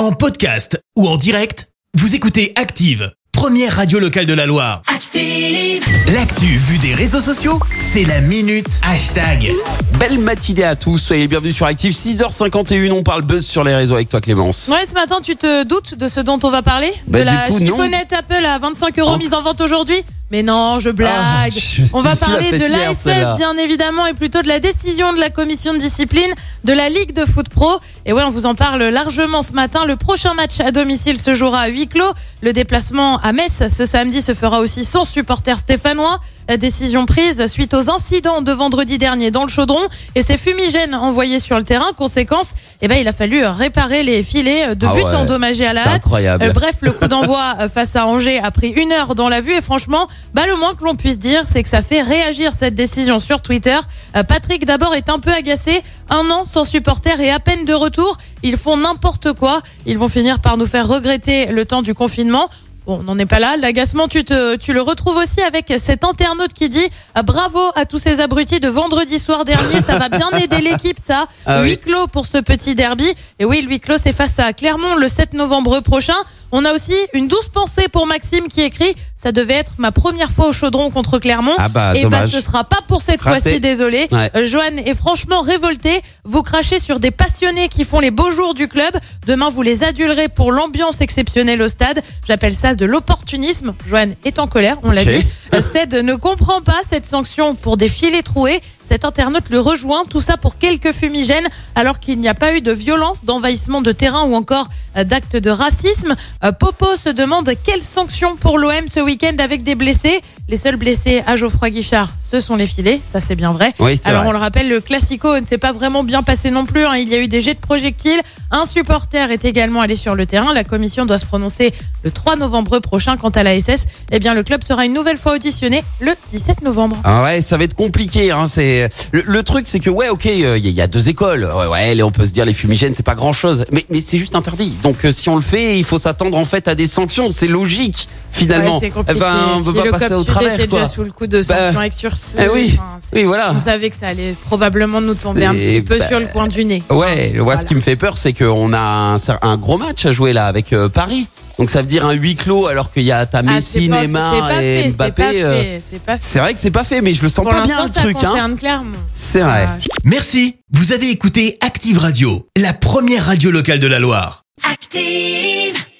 En podcast ou en direct, vous écoutez Active, première radio locale de la Loire. Active. L'actu vue des réseaux sociaux, c'est la minute hashtag. Belle matinée à tous, soyez les bienvenus sur Active 6h51, on parle buzz sur les réseaux avec toi Clémence. Ouais, ce matin, tu te doutes de ce dont on va parler? Bah, De la coup, non. chiffonnette Apple à 25 euros Oh. mise en vente aujourd'hui? Mais non, je blague. Ah, je- On va parler de l'ASS, bien évidemment, et plutôt de la décision de la commission de discipline de la Ligue de foot pro. Et ouais, on vous en parle largement ce matin. Le prochain match à domicile se jouera à huis clos. Le déplacement à Metz ce samedi se fera aussi sans supporters stéphanois. La décision prise suite aux incidents de vendredi dernier dans le chaudron et ces fumigènes envoyés sur le terrain. Conséquence, eh ben, il a fallu réparer les filets de Ah ouais, endommagés à la hâte. incroyable. Euh, bref, le coup d'envoi face à Angers a pris une heure dans la vue et franchement, bah, le moins que l'on puisse dire, c'est que ça fait réagir cette décision sur Twitter. Euh, Patrick d'abord est un peu agacé. Un an sans supporter et à peine de retour, ils font n'importe quoi. Ils vont finir par nous faire regretter le temps du confinement. Bon, on n'en est pas là. L'agacement, tu, te, tu le retrouves aussi avec cet internaute qui dit euh, bravo à tous ces abrutis de vendredi soir dernier. Ça va bien aider l'équipe, ça. Ah Huis oui. clos pour ce petit derby. Et oui, le huis clos, c'est face à Clermont le 7 novembre prochain. On a aussi une douce pensée pour Maxime qui écrit Ça devait être ma première fois au chaudron contre Clermont. Ah bah, et bah, dommage. ce sera pas pour cette fois-ci, désolé. Ouais. Euh, Johan est franchement révolté. Vous crachez sur des passionnés qui font les beaux jours du club. Demain, vous les adulerez pour l'ambiance exceptionnelle au stade. J'appelle ça de l'opportunisme. Johan est en colère, on l'a dit. Euh, Ced ne comprend pas cette sanction pour des filets troués. Cet internaute le rejoint, tout ça pour quelques fumigènes, alors qu'il n'y a pas eu de violence, d'envahissement de terrain ou encore euh, d'actes de racisme. Euh, Popo se demande quelle sanction pour l'OM ce week-end avec des blessés. Les seuls blessés à Geoffroy Guichard, ce sont les filets, ça c'est bien vrai. Oui, Alors vrai. on le rappelle, le Classico ne s'est pas vraiment bien passé non plus. hein. Il y a eu des jets de projectiles. Un supporter est également allé sur le terrain. La commission doit se prononcer le 3 novembre prochain. Quant à la SS, eh bien le club sera une nouvelle fois auditionné le 17 novembre. Ah ouais, ça va être compliqué. Hein. C'est le, le truc, c'est que ouais, ok, euh, il y, a- il y a deux écoles. Ouais, ouais, on peut se dire les fumigènes, c'est pas grand chose, mais mais c'est juste interdit. Donc euh, si on le fait, il faut s'attendre en fait à des sanctions. C'est logique finalement. Ouais. Eh ben, on peut pas passer au Sud travers était quoi. déjà sous le coup de Bah, sanctions avec sursis. eh oui, Enfin, oui, voilà. On savait que ça allait probablement nous tomber un petit peu bah, sur le coin du nez. Ouais, moi Voilà. ce qui me fait peur, c'est qu'on a un, un gros match à jouer là avec euh, Paris. Donc ça veut dire un huis clos alors qu'il y a ta Ah, Messi, c'est Neymar pas et fait, Mbappé. C'est euh, c'est vrai que c'est pas fait, mais je le sens Pour pas bien le ça truc. Hein. C'est vrai. Ah, Merci, vous avez écouté Active Radio, la première radio locale de la Loire. Active.